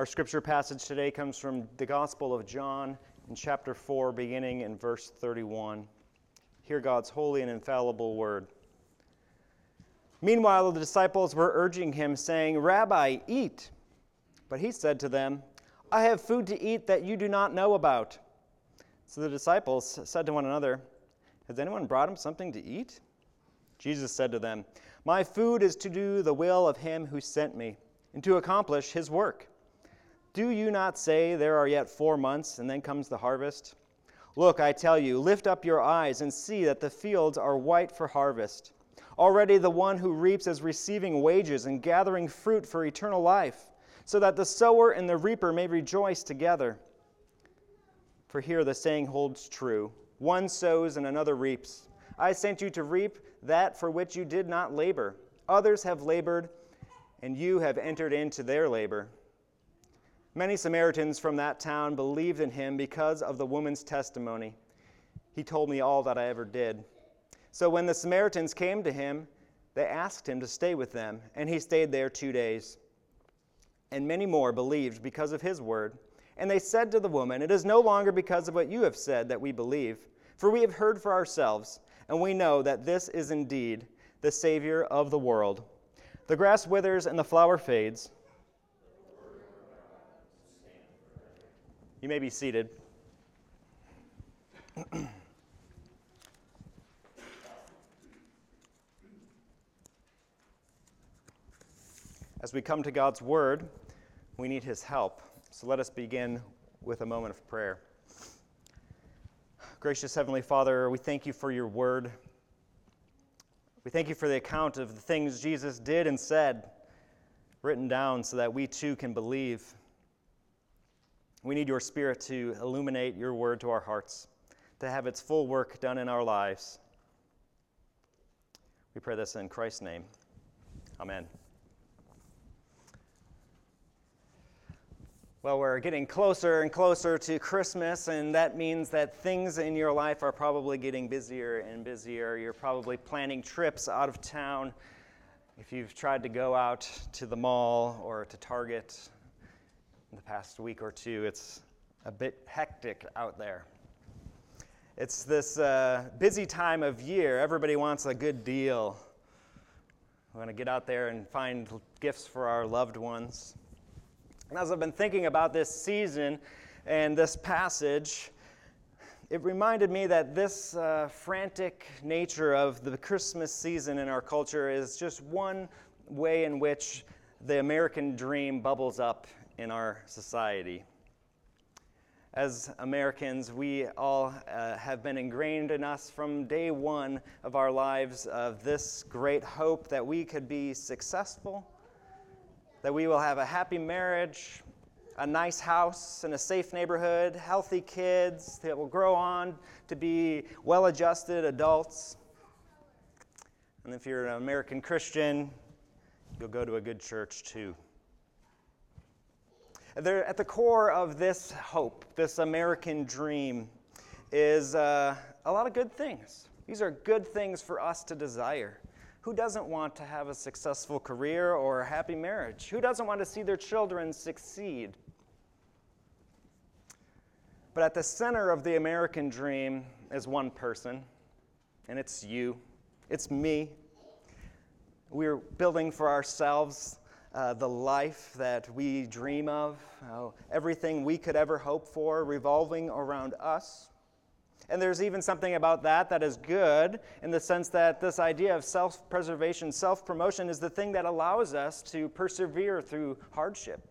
Our scripture passage today comes from the Gospel of John in chapter 4, beginning in verse 31. Hear God's holy and infallible word. Meanwhile, the disciples were urging him, saying, Rabbi, eat. But he said to them, I have food to eat that you do not know about. So the disciples said to one another, Has anyone brought him something to eat? Jesus said to them, My food is to do the will of him who sent me, and to accomplish his work. Do you not say, There are yet four months, and then comes the harvest? Look, I tell you, lift up your eyes and see that the fields are white for harvest. Already the one who reaps is receiving wages and gathering fruit for eternal life, so that the sower and the reaper may rejoice together. For here the saying holds true one sows and another reaps. I sent you to reap that for which you did not labor. Others have labored, and you have entered into their labor. Many Samaritans from that town believed in him because of the woman's testimony. He told me all that I ever did. So when the Samaritans came to him, they asked him to stay with them, and he stayed there two days. And many more believed because of his word. And they said to the woman, It is no longer because of what you have said that we believe, for we have heard for ourselves, and we know that this is indeed the Savior of the world. The grass withers and the flower fades. You may be seated. As we come to God's Word, we need His help. So let us begin with a moment of prayer. Gracious Heavenly Father, we thank you for your Word. We thank you for the account of the things Jesus did and said, written down so that we too can believe. We need your Spirit to illuminate your Word to our hearts, to have its full work done in our lives. We pray this in Christ's name. Amen. Well, we're getting closer and closer to Christmas, and that means that things in your life are probably getting busier and busier. You're probably planning trips out of town. If you've tried to go out to the mall or to Target in the past week or two, it's a bit hectic out there. It's this uh, busy time of year. Everybody wants a good deal. We want to get out there and find gifts for our loved ones. And as I've been thinking about this season and this passage, it reminded me that this uh, frantic nature of the Christmas season in our culture is just one way in which the American dream bubbles up in our society. As Americans, we all uh, have been ingrained in us from day one of our lives of this great hope that we could be successful that we will have a happy marriage, a nice house and a safe neighborhood, healthy kids that will grow on to be well adjusted adults. And if you're an American Christian, you'll go to a good church too. There, at the core of this hope, this American dream, is uh, a lot of good things. These are good things for us to desire. Who doesn't want to have a successful career or a happy marriage? Who doesn't want to see their children succeed? But at the center of the American dream is one person, and it's you. It's me. We're building for ourselves uh, the life that we dream of, uh, everything we could ever hope for revolving around us. And there's even something about that that is good in the sense that this idea of self preservation, self promotion, is the thing that allows us to persevere through hardship,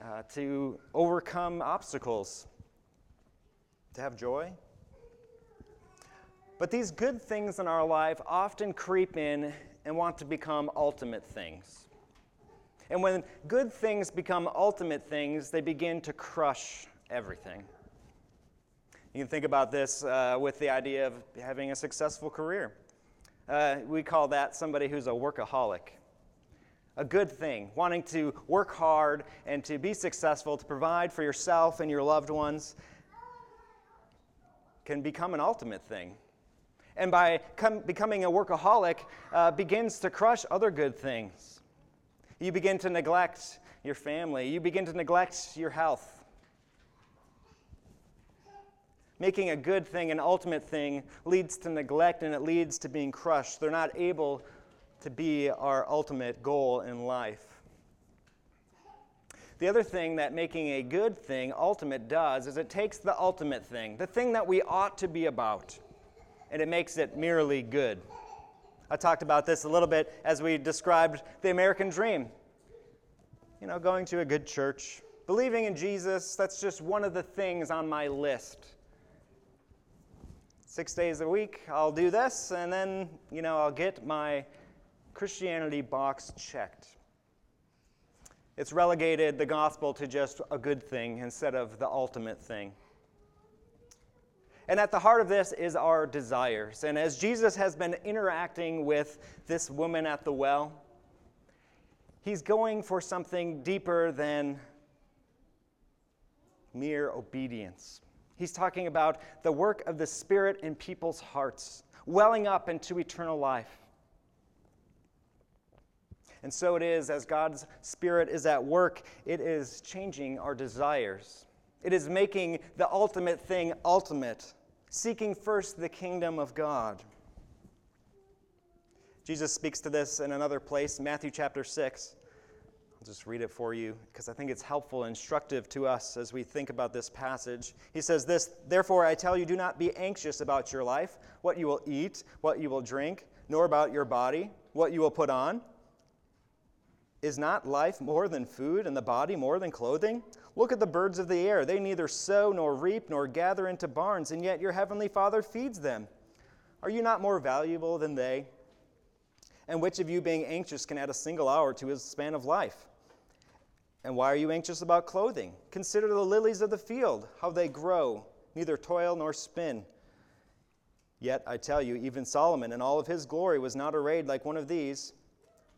uh, to overcome obstacles, to have joy. But these good things in our life often creep in and want to become ultimate things. And when good things become ultimate things, they begin to crush everything. You can think about this uh, with the idea of having a successful career. Uh, we call that somebody who's a workaholic. A good thing, wanting to work hard and to be successful, to provide for yourself and your loved ones, can become an ultimate thing. And by com- becoming a workaholic, uh, begins to crush other good things. You begin to neglect your family. You begin to neglect your health. Making a good thing an ultimate thing leads to neglect and it leads to being crushed. They're not able to be our ultimate goal in life. The other thing that making a good thing ultimate does is it takes the ultimate thing, the thing that we ought to be about, and it makes it merely good. I talked about this a little bit as we described the American dream. You know, going to a good church, believing in Jesus, that's just one of the things on my list. Six days a week, I'll do this, and then, you know, I'll get my Christianity box checked. It's relegated the gospel to just a good thing instead of the ultimate thing. And at the heart of this is our desires. And as Jesus has been interacting with this woman at the well, he's going for something deeper than mere obedience. He's talking about the work of the Spirit in people's hearts, welling up into eternal life. And so it is, as God's Spirit is at work, it is changing our desires. It is making the ultimate thing ultimate, seeking first the kingdom of God. Jesus speaks to this in another place, Matthew chapter 6. I'll just read it for you because I think it's helpful and instructive to us as we think about this passage. He says this Therefore, I tell you, do not be anxious about your life, what you will eat, what you will drink, nor about your body, what you will put on. Is not life more than food, and the body more than clothing? Look at the birds of the air. They neither sow nor reap nor gather into barns, and yet your heavenly Father feeds them. Are you not more valuable than they? And which of you, being anxious, can add a single hour to his span of life? And why are you anxious about clothing? Consider the lilies of the field, how they grow, neither toil nor spin. Yet I tell you, even Solomon in all of his glory was not arrayed like one of these.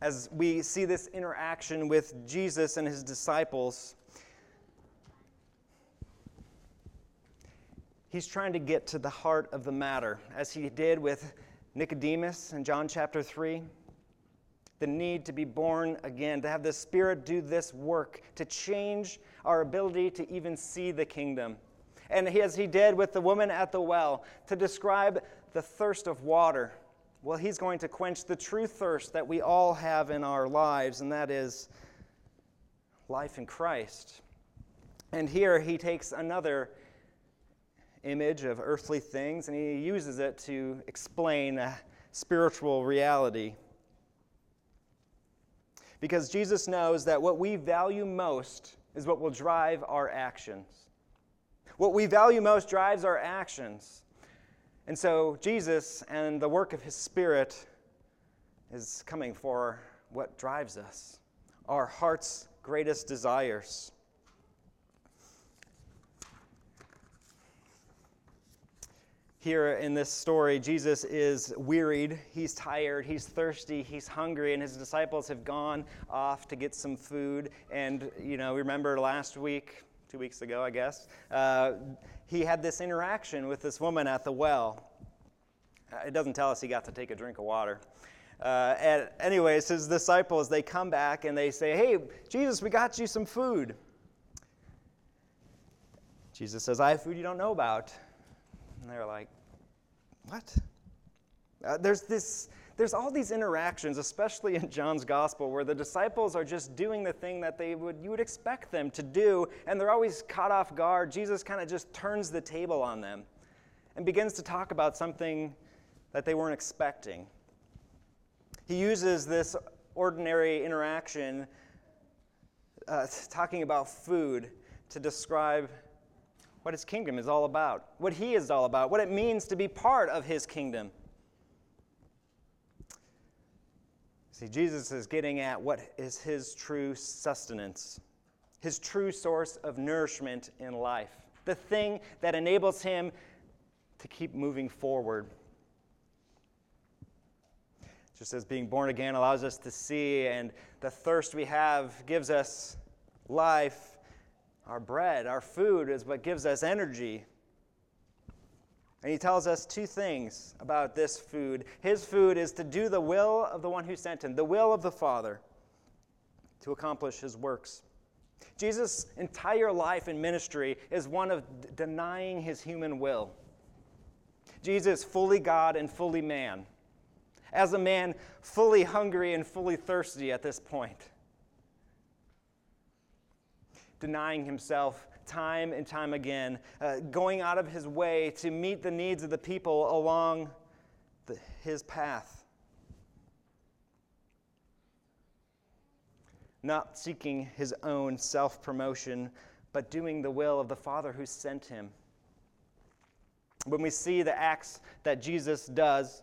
As we see this interaction with Jesus and his disciples, he's trying to get to the heart of the matter, as he did with Nicodemus in John chapter 3. The need to be born again, to have the Spirit do this work, to change our ability to even see the kingdom. And as he did with the woman at the well, to describe the thirst of water well, he's going to quench the true thirst that we all have in our lives, and that is life in Christ. And here he takes another image of earthly things and he uses it to explain a spiritual reality. Because Jesus knows that what we value most is what will drive our actions. What we value most drives our actions. And so Jesus and the work of his Spirit is coming for what drives us, our heart's greatest desires. Here in this story, Jesus is wearied, he's tired, he's thirsty, he's hungry, and his disciples have gone off to get some food. And, you know, remember last week, two weeks ago, I guess, uh, he had this interaction with this woman at the well. Uh, it doesn't tell us he got to take a drink of water. Uh, and anyways, his disciples, they come back and they say, Hey, Jesus, we got you some food. Jesus says, I have food you don't know about. And they're like, What? Uh, there's this there's all these interactions, especially in John's gospel, where the disciples are just doing the thing that they would you would expect them to do, and they're always caught off guard. Jesus kind of just turns the table on them and begins to talk about something that they weren't expecting. He uses this ordinary interaction, uh, talking about food, to describe what his kingdom is all about, what he is all about, what it means to be part of his kingdom. See, Jesus is getting at what is his true sustenance, his true source of nourishment in life, the thing that enables him to keep moving forward. Just as being born again allows us to see, and the thirst we have gives us life, our bread, our food is what gives us energy. And he tells us two things about this food. His food is to do the will of the one who sent him, the will of the Father, to accomplish his works. Jesus' entire life and ministry is one of d- denying his human will. Jesus, fully God and fully man, as a man fully hungry and fully thirsty at this point, denying himself time and time again, uh, going out of his way to meet the needs of the people along the, his path. Not seeking his own self promotion, but doing the will of the Father who sent him. When we see the acts that Jesus does,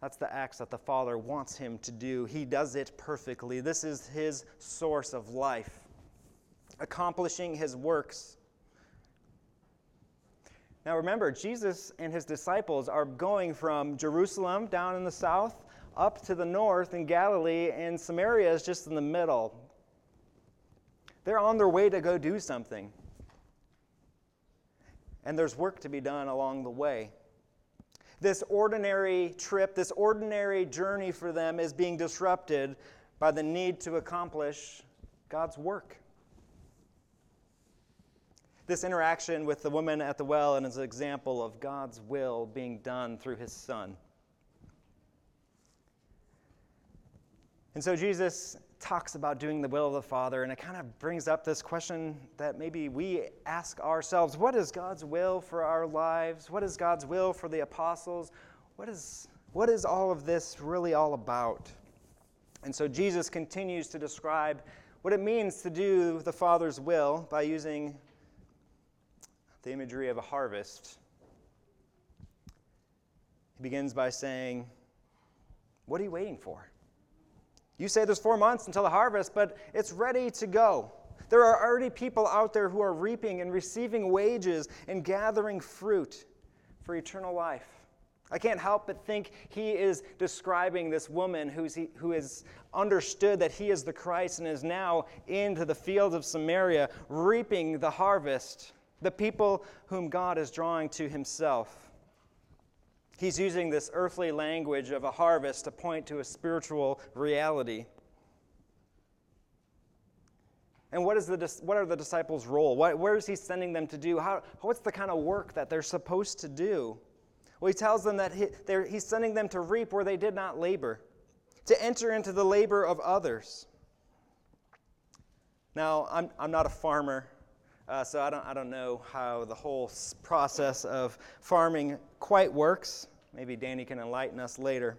that's the acts that the Father wants him to do. He does it perfectly. This is his source of life accomplishing his works. Now remember, Jesus and his disciples are going from Jerusalem down in the south up to the north in Galilee, and Samaria is just in the middle. They're on their way to go do something. And there's work to be done along the way. This ordinary trip, this ordinary journey for them is being disrupted by the need to accomplish God's work this interaction with the woman at the well and as an example of God's will being done through his son. And so Jesus talks about doing the will of the Father, and it kind of brings up this question that maybe we ask ourselves what is God's will for our lives? What is God's will for the apostles? What is, what is all of this really all about? And so Jesus continues to describe what it means to do the Father's will by using the imagery of a harvest. He begins by saying, What are you waiting for? You say there's four months until the harvest, but it's ready to go. There are already people out there who are reaping and receiving wages and gathering fruit for eternal life. I can't help but think he is describing this woman who's, who has understood that he is the Christ and is now into the fields of Samaria reaping the harvest the people whom God is drawing to himself. He's using this earthly language of a harvest to point to a spiritual reality. And what, is the, what are the disciples' role? What, where is he sending them to do? How, what's the kind of work that they're supposed to do? Well, he tells them that he, he's sending them to reap where they did not labor, to enter into the labor of others. Now, I'm, I'm not a farmer, uh, so I don't, I don't know how the whole process of farming quite works. Maybe Danny can enlighten us later.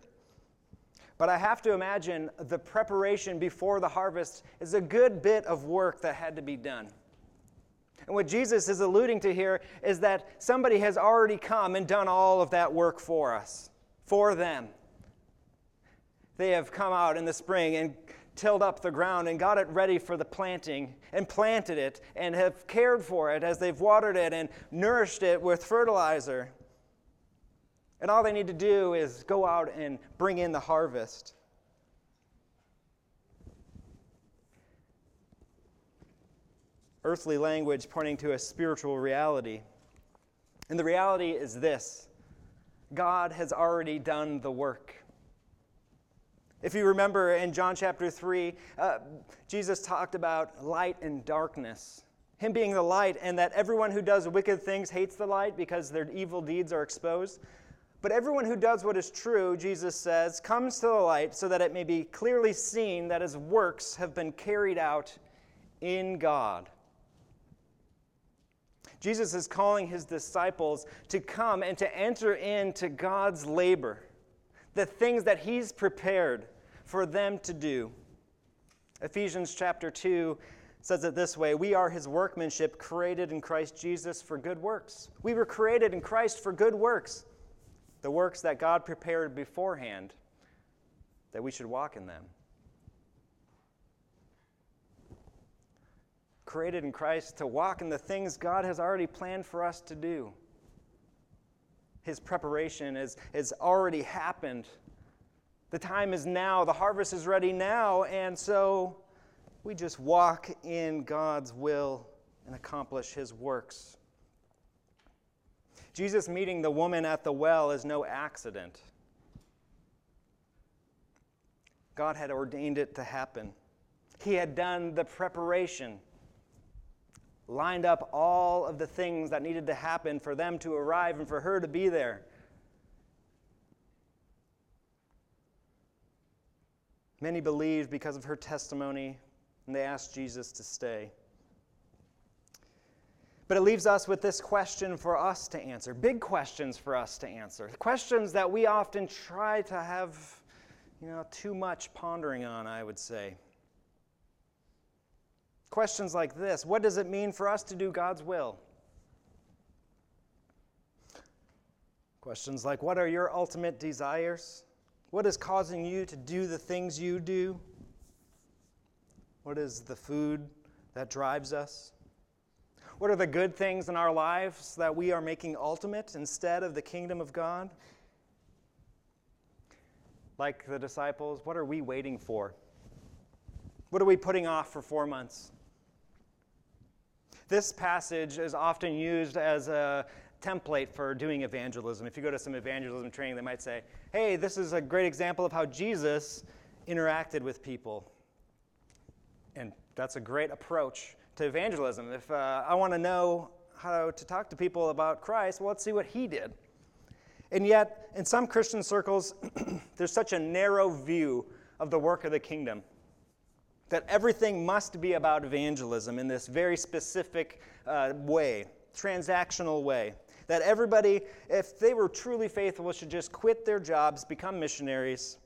But I have to imagine the preparation before the harvest is a good bit of work that had to be done. And what Jesus is alluding to here is that somebody has already come and done all of that work for us, for them. They have come out in the spring and tilled up the ground and got it ready for the planting and planted it and have cared for it as they've watered it and nourished it with fertilizer. And all they need to do is go out and bring in the harvest. Earthly language pointing to a spiritual reality. And the reality is this God has already done the work. If you remember in John chapter 3, uh, Jesus talked about light and darkness. Him being the light, and that everyone who does wicked things hates the light because their evil deeds are exposed. But everyone who does what is true, Jesus says, comes to the light so that it may be clearly seen that his works have been carried out in God. Jesus is calling his disciples to come and to enter into God's labor the things that He's prepared for them to do. Ephesians chapter 2 says it this way We are His workmanship, created in Christ Jesus for good works. We were created in Christ for good works, the works that God prepared beforehand that we should walk in them. Created in Christ to walk in the things God has already planned for us to do. His preparation has, has already happened. The time is now, the harvest is ready now, and so we just walk in God's will and accomplish His works. Jesus meeting the woman at the well is no accident. God had ordained it to happen. He had done the preparation, lined up all of the things that needed to happen for them to arrive and for her to be there. Many believed because of her testimony, and they asked Jesus to stay. But it leaves us with this question for us to answer big questions for us to answer. Questions that we often try to have, you know, too much pondering on, I would say. Questions like this What does it mean for us to do God's will? Questions like What are your ultimate desires? What is causing you to do the things you do? What is the food that drives us? What are the good things in our lives that we are making ultimate instead of the kingdom of God? Like the disciples, what are we waiting for? What are we putting off for four months? This passage is often used as a template for doing evangelism. If you go to some evangelism training, they might say, hey, this is a great example of how Jesus interacted with people. And that's a great approach to evangelism. If uh, I want to know how to talk to people about Christ, well, let's see what he did. And yet, in some Christian circles, there's such a narrow view of the work of the kingdom that everything must be about evangelism in this very specific uh, way, transactional way. That everybody, if they were truly faithful, should just quit their jobs, become missionaries,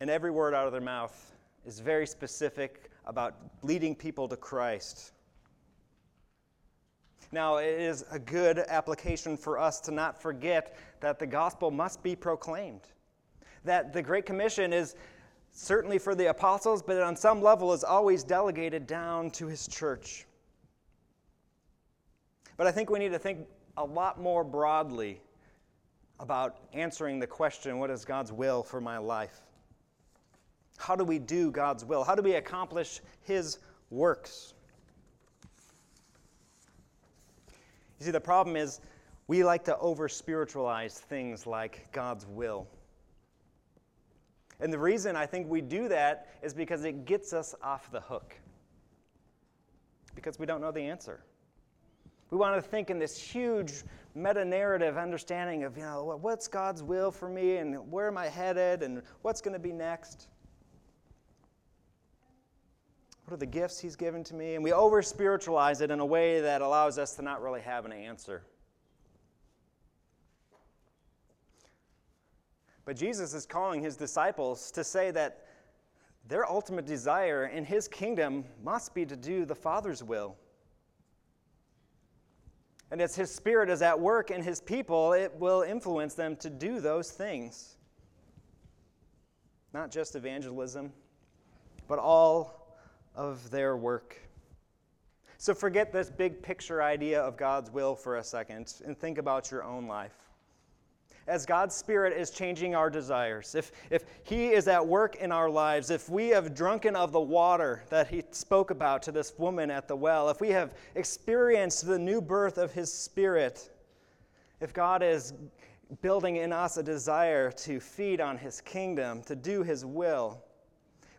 and every word out of their mouth is very specific about leading people to Christ. Now, it is a good application for us to not forget that the gospel must be proclaimed. That the Great Commission is certainly for the apostles, but on some level is always delegated down to his church. But I think we need to think a lot more broadly about answering the question what is God's will for my life? How do we do God's will? How do we accomplish His works? You see, the problem is we like to over spiritualize things like God's will. And the reason I think we do that is because it gets us off the hook. Because we don't know the answer. We want to think in this huge meta narrative understanding of, you know, what's God's will for me and where am I headed and what's going to be next. What are the gifts He's given to me? And we over spiritualize it in a way that allows us to not really have an answer. But Jesus is calling His disciples to say that their ultimate desire in His kingdom must be to do the Father's will. And as His Spirit is at work in His people, it will influence them to do those things. Not just evangelism, but all of their work. So forget this big picture idea of God's will for a second and think about your own life. As God's Spirit is changing our desires, if, if He is at work in our lives, if we have drunken of the water that He spoke about to this woman at the well, if we have experienced the new birth of His Spirit, if God is building in us a desire to feed on His kingdom, to do His will,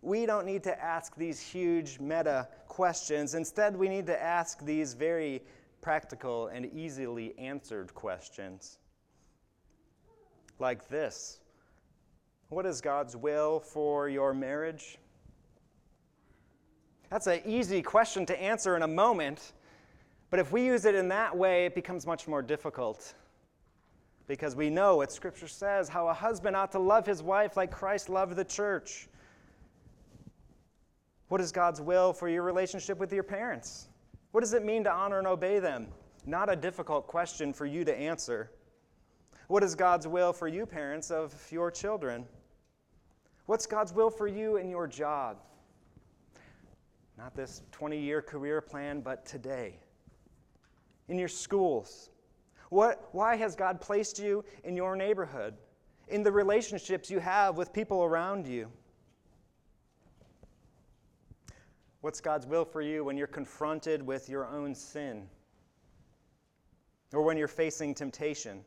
we don't need to ask these huge meta questions. Instead, we need to ask these very practical and easily answered questions. Like this What is God's will for your marriage? That's an easy question to answer in a moment, but if we use it in that way, it becomes much more difficult. Because we know what Scripture says how a husband ought to love his wife like Christ loved the church. What is God's will for your relationship with your parents? What does it mean to honor and obey them? Not a difficult question for you to answer. What is God's will for you, parents of your children? What's God's will for you in your job? Not this 20 year career plan, but today. In your schools. What, why has God placed you in your neighborhood? In the relationships you have with people around you? What's God's will for you when you're confronted with your own sin? Or when you're facing temptation?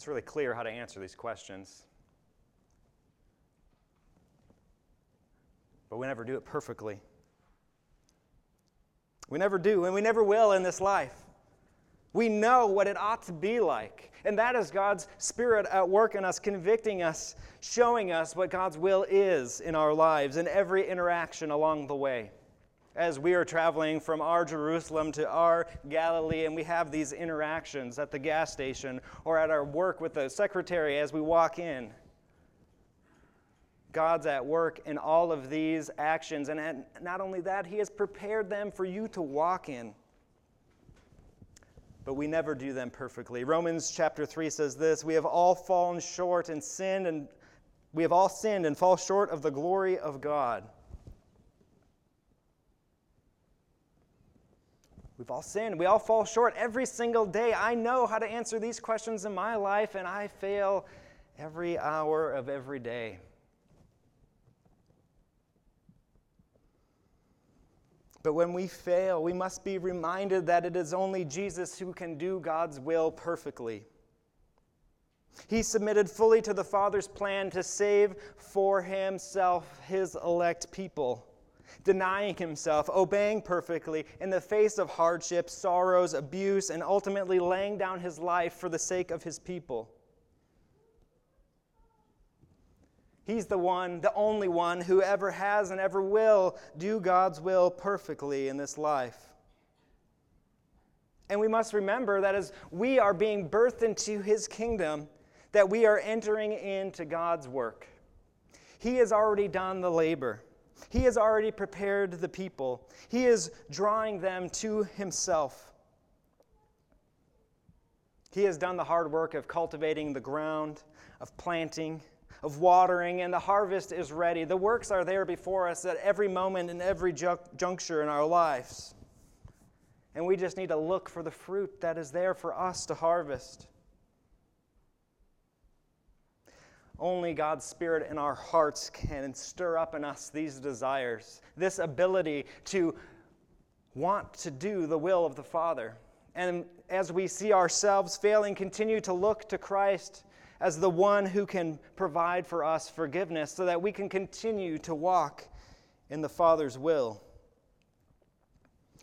It's really clear how to answer these questions. But we never do it perfectly. We never do, and we never will in this life. We know what it ought to be like. And that is God's Spirit at work in us, convicting us, showing us what God's will is in our lives in every interaction along the way as we are traveling from our Jerusalem to our Galilee, and we have these interactions at the gas station or at our work with the secretary as we walk in. God's at work in all of these actions, and not only that, He has prepared them for you to walk in. But we never do them perfectly. Romans chapter 3 says this We have all fallen short and sinned, and we have all sinned and fall short of the glory of God. We've all sinned. We all fall short every single day. I know how to answer these questions in my life, and I fail every hour of every day. But when we fail, we must be reminded that it is only Jesus who can do God's will perfectly. He submitted fully to the Father's plan to save for himself his elect people denying himself, obeying perfectly in the face of hardship, sorrows, abuse, and ultimately laying down his life for the sake of his people. He's the one, the only one who ever has and ever will do God's will perfectly in this life. And we must remember that as we are being birthed into his kingdom, that we are entering into God's work. He has already done the labor. He has already prepared the people, He is drawing them to Himself. He has done the hard work of cultivating the ground, of planting, of watering, and the harvest is ready. The works are there before us at every moment and every juncture in our lives. And we just need to look for the fruit that is there for us to harvest. Only God's Spirit in our hearts can stir up in us these desires, this ability to want to do the will of the Father. And as we see ourselves failing, continue to look to Christ as the one who can provide for us forgiveness so that we can continue to walk in the Father's will.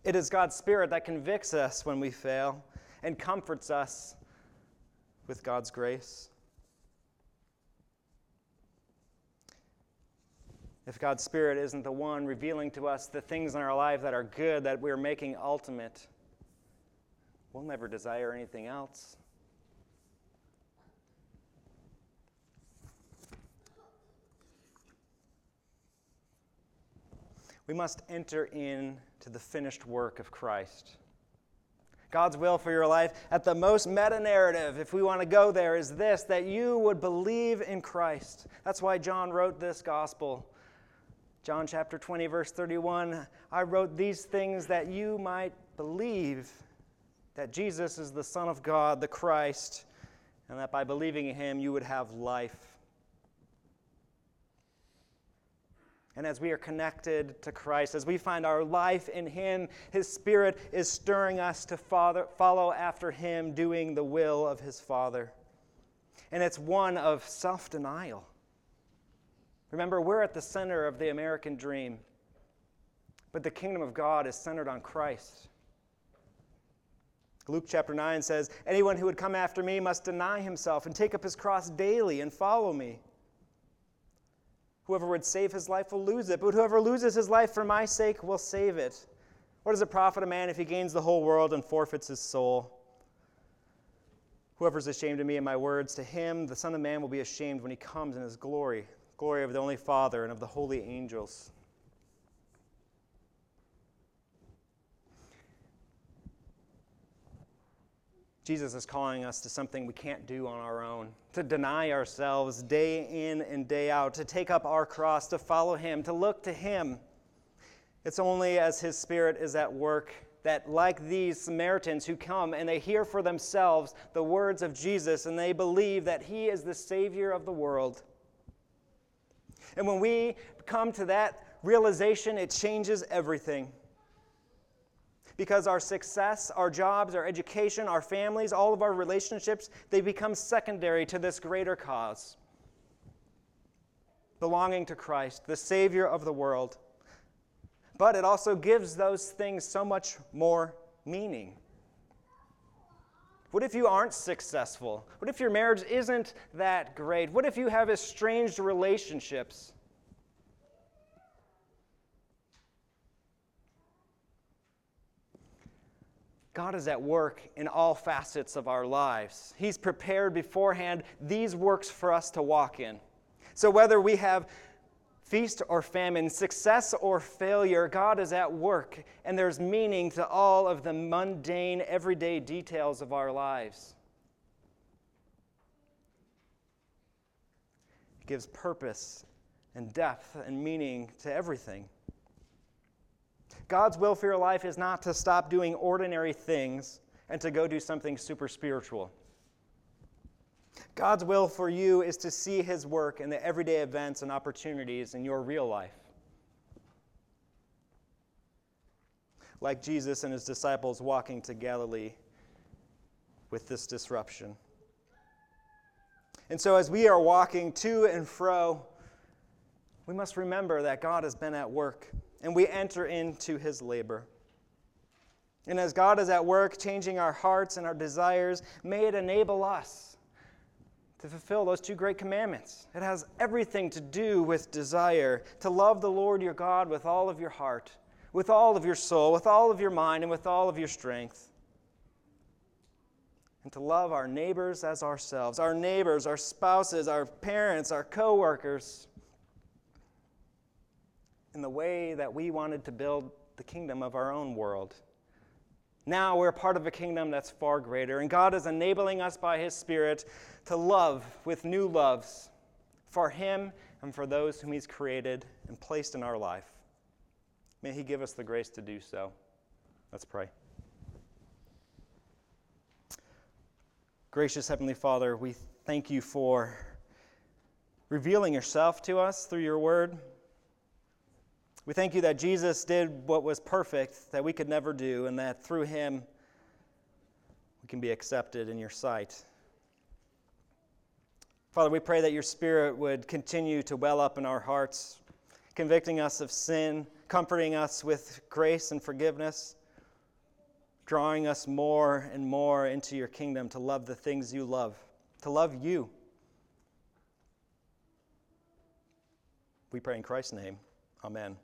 It is God's Spirit that convicts us when we fail and comforts us with God's grace. If God's Spirit isn't the one revealing to us the things in our life that are good, that we're making ultimate, we'll never desire anything else. We must enter into the finished work of Christ. God's will for your life at the most meta narrative, if we want to go there, is this that you would believe in Christ. That's why John wrote this gospel John chapter 20, verse 31 I wrote these things that you might believe that Jesus is the Son of God, the Christ, and that by believing in him you would have life. And as we are connected to Christ, as we find our life in Him, His Spirit is stirring us to father, follow after Him, doing the will of His Father. And it's one of self denial. Remember, we're at the center of the American dream, but the kingdom of God is centered on Christ. Luke chapter 9 says, Anyone who would come after me must deny himself and take up his cross daily and follow me. Whoever would save his life will lose it, but whoever loses his life for my sake will save it. What does it profit a man if he gains the whole world and forfeits his soul? Whoever is ashamed of me and my words, to him the Son of Man will be ashamed when he comes in his glory glory of the only Father and of the holy angels. Jesus is calling us to something we can't do on our own, to deny ourselves day in and day out, to take up our cross, to follow Him, to look to Him. It's only as His Spirit is at work that, like these Samaritans who come and they hear for themselves the words of Jesus and they believe that He is the Savior of the world. And when we come to that realization, it changes everything because our success, our jobs, our education, our families, all of our relationships, they become secondary to this greater cause belonging to Christ, the Savior of the world. But it also gives those things so much more meaning. What if you aren't successful? What if your marriage isn't that great? What if you have estranged relationships? God is at work in all facets of our lives. He's prepared beforehand these works for us to walk in. So, whether we have feast or famine, success or failure, God is at work, and there's meaning to all of the mundane, everyday details of our lives. It gives purpose and depth and meaning to everything. God's will for your life is not to stop doing ordinary things and to go do something super spiritual. God's will for you is to see His work in the everyday events and opportunities in your real life. Like Jesus and His disciples walking to Galilee with this disruption. And so, as we are walking to and fro, we must remember that God has been at work and we enter into his labor. And as God is at work changing our hearts and our desires, may it enable us to fulfill those two great commandments. It has everything to do with desire to love the Lord your God with all of your heart, with all of your soul, with all of your mind, and with all of your strength. And to love our neighbors as ourselves, our neighbors, our spouses, our parents, our coworkers, in the way that we wanted to build the kingdom of our own world. Now we're part of a kingdom that's far greater, and God is enabling us by His Spirit to love with new loves for Him and for those whom He's created and placed in our life. May He give us the grace to do so. Let's pray. Gracious Heavenly Father, we thank you for revealing yourself to us through your word. We thank you that Jesus did what was perfect that we could never do, and that through him we can be accepted in your sight. Father, we pray that your Spirit would continue to well up in our hearts, convicting us of sin, comforting us with grace and forgiveness, drawing us more and more into your kingdom to love the things you love, to love you. We pray in Christ's name. Amen.